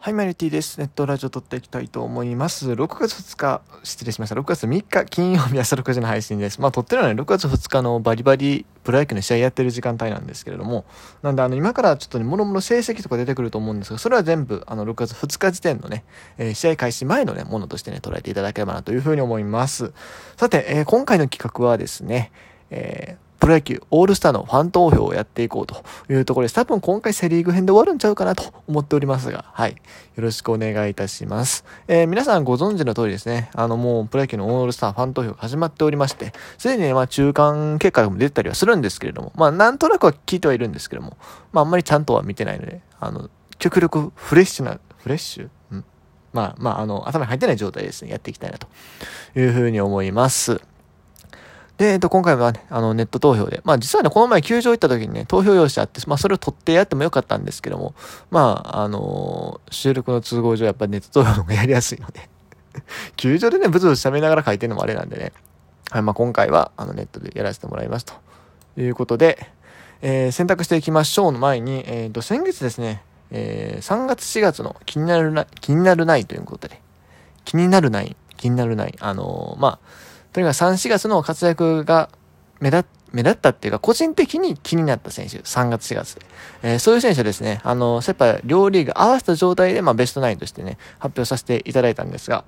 はい、マリティです。ネットラジオ撮っていきたいと思います。6月2日、失礼しました。6月3日金曜日朝6時の配信です。まあ、撮ってるのはね、6月2日のバリバリプロ野球の試合やってる時間帯なんですけれども、なんであの、今からちょっとね、もろもろ成績とか出てくると思うんですが、それは全部、あの、6月2日時点のね、えー、試合開始前のね、ものとしてね、捉えていただければなというふうに思います。さて、えー、今回の企画はですね、えープロ野球オールスターのファン投票をやっていこうというところです。多分今回セリーグ編で終わるんちゃうかなと思っておりますが、はい。よろしくお願いいたします。えー、皆さんご存知の通りですね、あのもうプロ野球のオールスターファン投票が始まっておりまして、すでにね、まあ中間結果も出てたりはするんですけれども、まあなんとなくは聞いてはいるんですけども、まああんまりちゃんとは見てないので、あの、極力フレッシュな、フレッシュ？うんまあまあ、あの、頭に入ってない状態ですね、やっていきたいなというふうに思います。で、えっと、今回はね、あの、ネット投票で、まあ実はね、この前球場行った時にね、投票用紙あって、まあそれを取ってやってもよかったんですけども、まあ、あのー、収録の都合上やっぱネット投票の方がやりやすいので。球場でね、ブツブツ喋りながら書いてるのもあれなんでね、はい、まあ今回は、あの、ネットでやらせてもらいますと。いうことで、えー、選択していきましょうの前に、えっ、ー、と、先月ですね、えー、3月4月の気になるな、気になるないということで、気になるない、気になるない、あの、まあ、とにかく3、4月の活躍が目立目立ったっていうか、個人的に気になった選手、3月、4月で。えー、そういう選手ですね、あの、セパ両リーグ合わせた状態で、まあ、ベストナインとしてね、発表させていただいたんですが、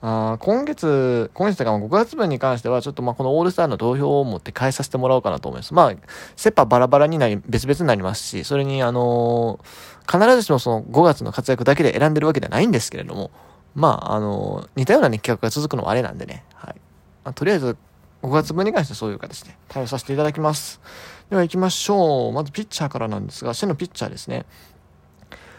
あ今月、今月とか5月分に関しては、ちょっとまあこのオールスターの投票を持って返させてもらおうかなと思います。まあ、セパバラバラになり、別々になりますし、それにあのー、必ずしもその5月の活躍だけで選んでるわけではないんですけれども、まあ、あのー、似たような、ね、企画が続くのはあれなんでね、まあ、とりあえず5月分に関してはそういう形で対応させていただきます。では行きましょう。まずピッチャーからなんですが、シのピッチャーですね。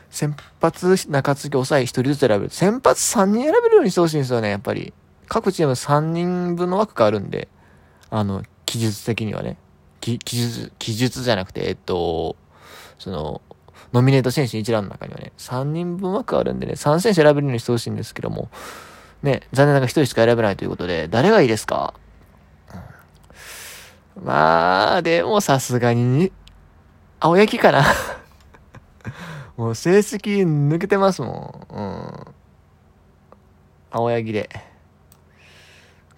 先発、中継ぎ、抑え1人ずつ選べる。先発3人選べるようにしてほしいんですよね、やっぱり。各チーム3人分の枠があるんで、あの、記述的にはね。記述、記述じゃなくて、えっと、その、ノミネート選手一覧の中にはね、3人分枠あるんでね、3選手選べるようにしてほしいんですけども、ね、残念ながら1人しか選べないということで、誰がいいですか？まあ、でもさすがに、青焼きかな もう成績抜けてますもん。うん。青柳で。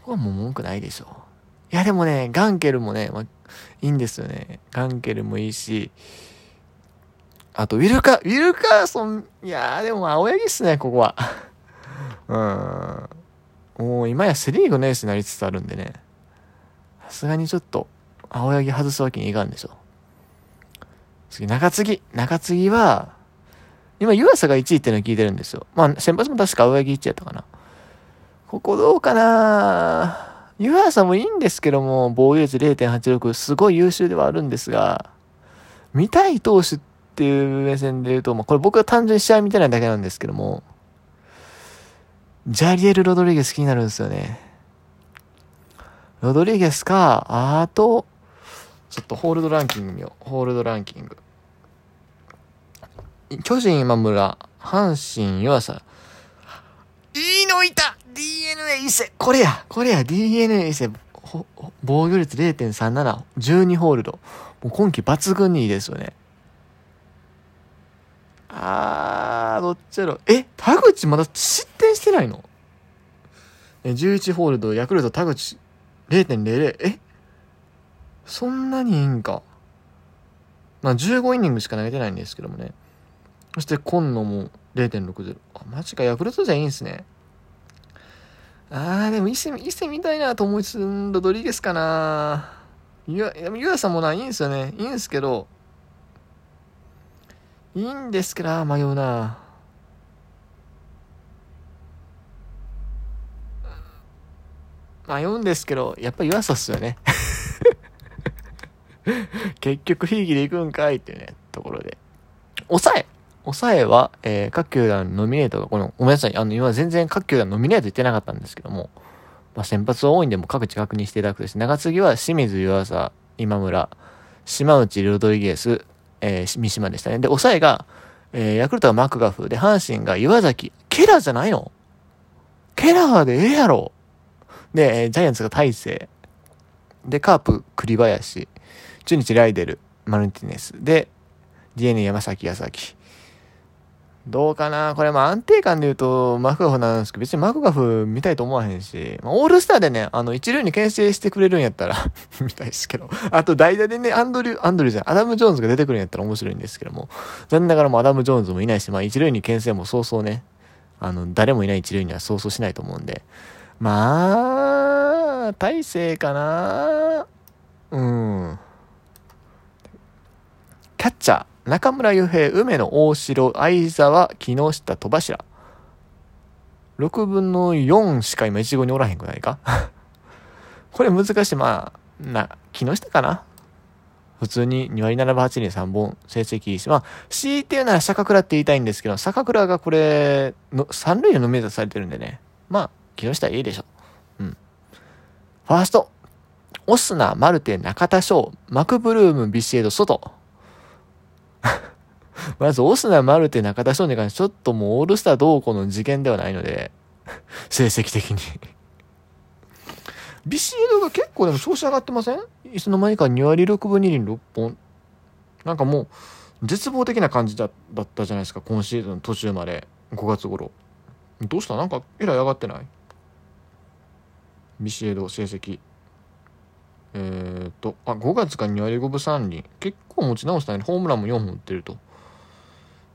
ここはもう文句ないでしょ。いやでもね、ガンケルもね、まあ、いいんですよね。ガンケルもいいし、あと、ウィルカ、ウィルカーソン、いやーでも青柳っすね、ここは。うん。もう今やセリーグのエースになりつつあるんでね。さすがにちょっと、青柳外すわけにいかんでしょ。次、中継ぎ。中継ぎは、今、湯浅が1位っていうのを聞いてるんですよ。まあ、先発も確か青柳1位やったかな。ここどうかな湯浅もいいんですけども、防御率0.86、すごい優秀ではあるんですが、見たい投手っていう目線で言うと、まあ、これ僕は単純に試合見てないだけなんですけども、ジャリエル・ロドリゲス気になるんですよね。ロドリゲスか、あと、ちょっとホールドランキング見よう。ホールドランキング。巨人今村、阪神湯浅。いいのいた !DNA 伊勢これやこれや !DNA 伊勢防御率0.37、12ホールド。もう今季抜群にいいですよね。あー、どっちやろ。え、田口まだ失してないの、11ホールド、ヤクルト田口0.00。え？そんなにいいんか。まあ15イニングしか投げてないんですけどもね。そして今野も0.60。あ、マジか、ヤクルトじゃいいんすね。あー、でも伊勢、伊勢みたいなと思いつつ、ロドリゲスかな。ゆや、ゆやさんもな、いいんすよね。いいんすけど、いいんですけど、迷うな。迷うんですけど、やっぱ湯浅っすよね。結局、ひいきで行くんかいっていうね、ところで。抑え抑えは、えー、各球団ノミネートが、この、ごめんなさい、あの、今全然各球団ノミネート言ってなかったんですけども、まあ、先発は多いんで、も各地確認していただくとです。長継ぎは清水湯浅、今村、島内ロドリゲス、えー、三島でしたね。で、抑えが、えー、ヤクルトはマクガフで、阪神が岩崎、ケラーじゃないの？ケラーでええやろで、ジャイアンツが大勢。で、カープ、栗林。中日ライデル、マルティネス。で、DNA 山崎、康晃。どうかな？これま安定感で言うとマクガフなんですけど別にマクガフ見たいと思わへんし、オールスターでね、あの一塁に牽制してくれるんやったら 見たいですけど、あと代打でね、アンドリュー、アンドリューじゃん、アダム・ジョーンズが出てくるんやったら面白いんですけども、残念ながらもアダム・ジョーンズもいないし、まあ一塁に牽制もそうそうね、あの、誰もいない一流にはそうそうしないと思うんで、まあ、大勢かなうん。キャッチャー。中村悠平、梅野大城、相沢、木下、戸柱。6分の4しか今1号におらへんくないか？これ難しい。まあ、な、木下かな？普通に2割7分8厘3本成績いいし、まあ、強いて言うなら坂倉って言いたいんですけど、坂倉がこれ、の、三塁のノミネートされてるんでね。まあ、木下いいでしょ。うん。ファースト。オスナ、マルテ、中田翔、マクブルーム、ビシエド、外。まず、オスナ、マルテ、中田翔に関して、ちょっともうオールスターどうこの事件ではないので、成績的に ビシエドが結構でも調子上がってません？いつの間にか2割6分2厘6本。なんかもう、絶望的な感じだだったじゃないですか、今シーズン途中まで、5月頃。どうした？なんか、えらい上がってない？ビシエド成績。えっ、と、あ、5月か2割5分3厘。結構持ち直したね。ホームランも4本打ってると。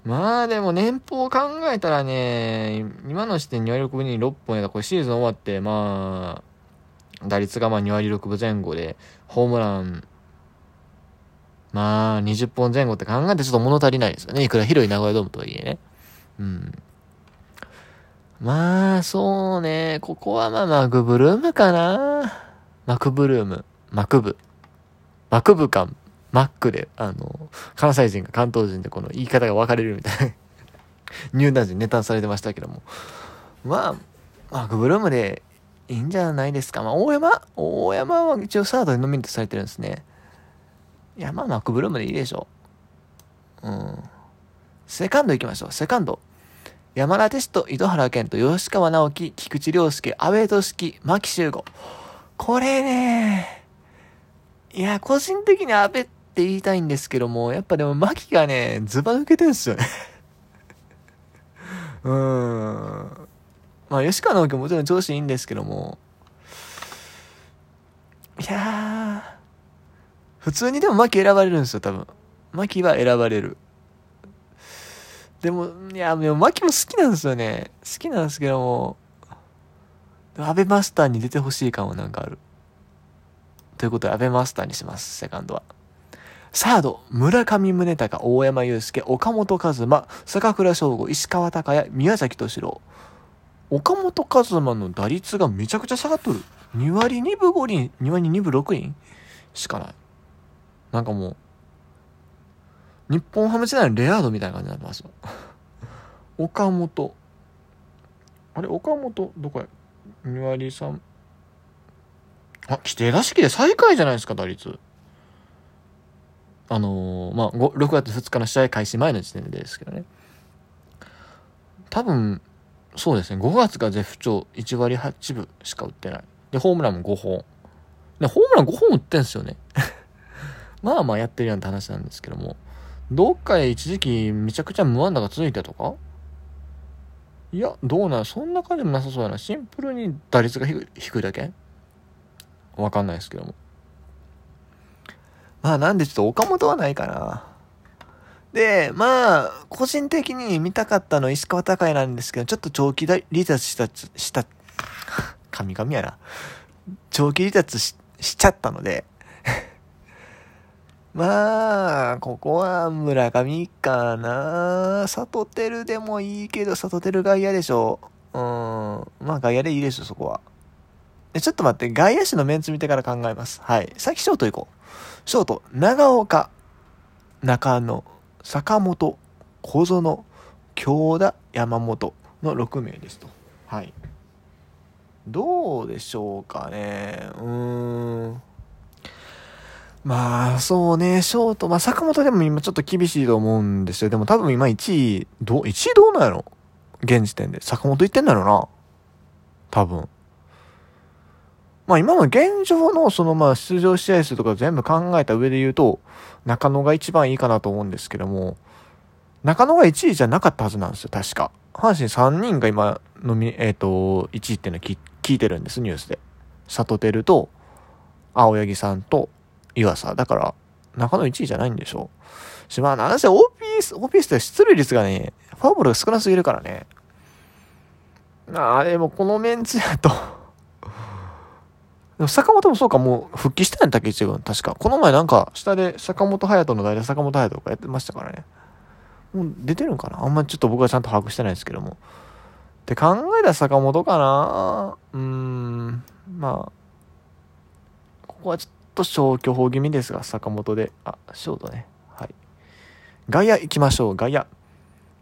まあでも年俸を考えたらね、今の時点2割6分に6本やったこれシーズン終わって、まあ、打率がまあ2割6分前後で、ホームラン、まあ20本前後って考えてちょっと物足りないですよね。いくら広い名古屋ドームとはいえね。うん。まあ、そうね。ここはまあマクブルームかな。マクブルーム。マクブ。マクブか、マックで、あの、関西人か関東人でこの言い方が分かれるみたいな ニューナージネタされてましたけども。まあ、マクブルームでいいんじゃないですか。まあ、大山大山は一応サードでノミネートされてるんですね。いや、まあ、マクブルームでいいでしょう。うん。セカンド行きましょう。セカンド。山田哲人、井戸原健人、吉川直樹、菊池涼介、阿部俊樹、牧秀悟。これね、いや、個人的に阿部って言いたいんですけども、やっぱでも牧がね、ズバ抜けてるんですよね うーん。まあ、吉川直樹ももちろん調子いいんですけども、いやー、普通にでも牧選ばれるんですよ、多分。牧は選ばれる。でも、いや、でも、マキも好きなんですよね。好きなんですけども、アベマスターに出てほしい感はなんかある。ということで、アベマスターにします、セカンドは。サード、村上宗隆、大山祐介、岡本和真、坂倉翔吾、石川隆也、宮崎敏郎。岡本和真の打率がめちゃくちゃ下がっとる。2割2分5厘、2割2分6厘しかない。なんかもう、日本ハム時代のレアードみたいな感じになってますよ。岡本。あれ、岡本、どこや ?2 割3。あ、規定打席で最下位じゃないですか、打率。あのー、まあ、6月2日の試合開始前の時点でですけどね。多分、そうですね、5月が絶不調、1割8分しか打ってない。で、ホームランも5本。で、ホームラン5本打ってんすよね。まあまあやってるやんって話なんですけども。どっかへ一時期めちゃくちゃ無安打が続いたとか？いや、どうなのそんな感じもなさそうやな。シンプルに打率が低いだけ？わかんないですけども。まあなんでちょっと岡本はないかな。で、まあ、個人的に見たかったの石川隆也なんですけど、ちょっと長期離脱した、した、神々やな。長期離脱ししちゃったのでまあ、ここは村上かな。里照でもいいけど、里照外野でしょ。うん。まあ外野でいいでしょ、そこは。で、ちょっと待って、外野手のメンツ見てから考えます。はい。先ショート行こう。ショート、長岡、中野、坂本、小園、京田、山本の6名ですと。はい。どうでしょうかね。うーん。まあ、そうね、ショート、まあ、坂本でも今ちょっと厳しいと思うんですよ。でも多分今1位、ど、1位どうなんやろ？現時点で。坂本いってんだろうな？多分。まあ今の現状のそのまあ出場試合数とか全部考えた上で言うと、中野が一番いいかなと思うんですけども、中野が1位じゃなかったはずなんですよ、確か。阪神3人が今、のみ、えっ、ー、と、1位っていうの聞聞いてるんです、ニュースで。サトテルと、青柳さんと、岩佐。だから、中野1位じゃないんでしょう。しまあ、なんせ OPS、OPS って出塁率がね、フォアボールが少なすぎるからね。ああ、でもこのメンツやと でも坂本もそうか、もう復帰したんやったっけ、一軍。確か。この前なんか、下で坂本隼人の代打坂本隼人とかやってましたからね。もう出てるんかなあんまりちょっと僕はちゃんと把握してないですけども。って考えた坂本かなうーん、まあ、ここはちょっとと消去法気味ですが、坂本で。あ、ショートね。はい。外野行きましょう、外野。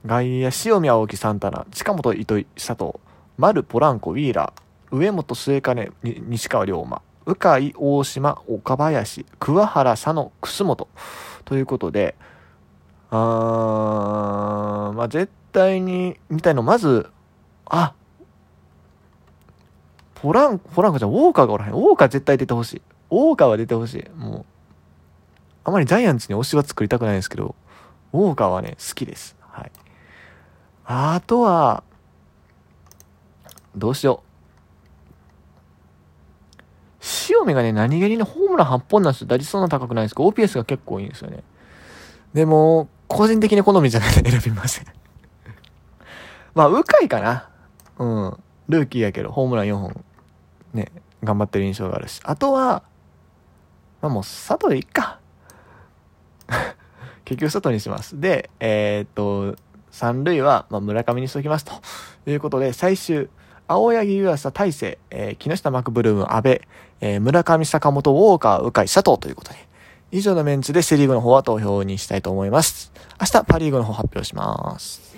外野、塩見青木サンタナ、近本糸井佐藤、丸ポランコウィーラー、上本末金西川龍馬。鵜飼大島岡林。桑原佐野楠本。ということであーまあ絶対にみたいのまずあポランポランコじゃん。ウォーカーがおらへん。ウォーカー絶対出てほしい。ウォーカーは出てほしいもうあまりジャイアンツに推しは作りたくないですけどウォーカーはね好きですはいあとはどうしよう塩見がね、何気にね、ホームラン8本なんですよ。打率そんな高くないですけど、OPS が結構いいんですよね。でも、個人的に好みじゃないで選びません まあ、鵜飼かな。うん。ルーキーやけど、ホームラン4本、ね、頑張ってる印象があるし。あとは、まあもう、佐藤でいっか。結局佐藤にします。で、えー、っと、三塁は、まあ、村上にしときますということで、最終、青柳湯浅大勢、えー、木下マクブルーム、阿部、えー、村上坂本、ウォーカー、鵜飼、佐藤ということで、以上のメンツでセリーグの方は投票にしたいと思います。明日パリーグの方発表します。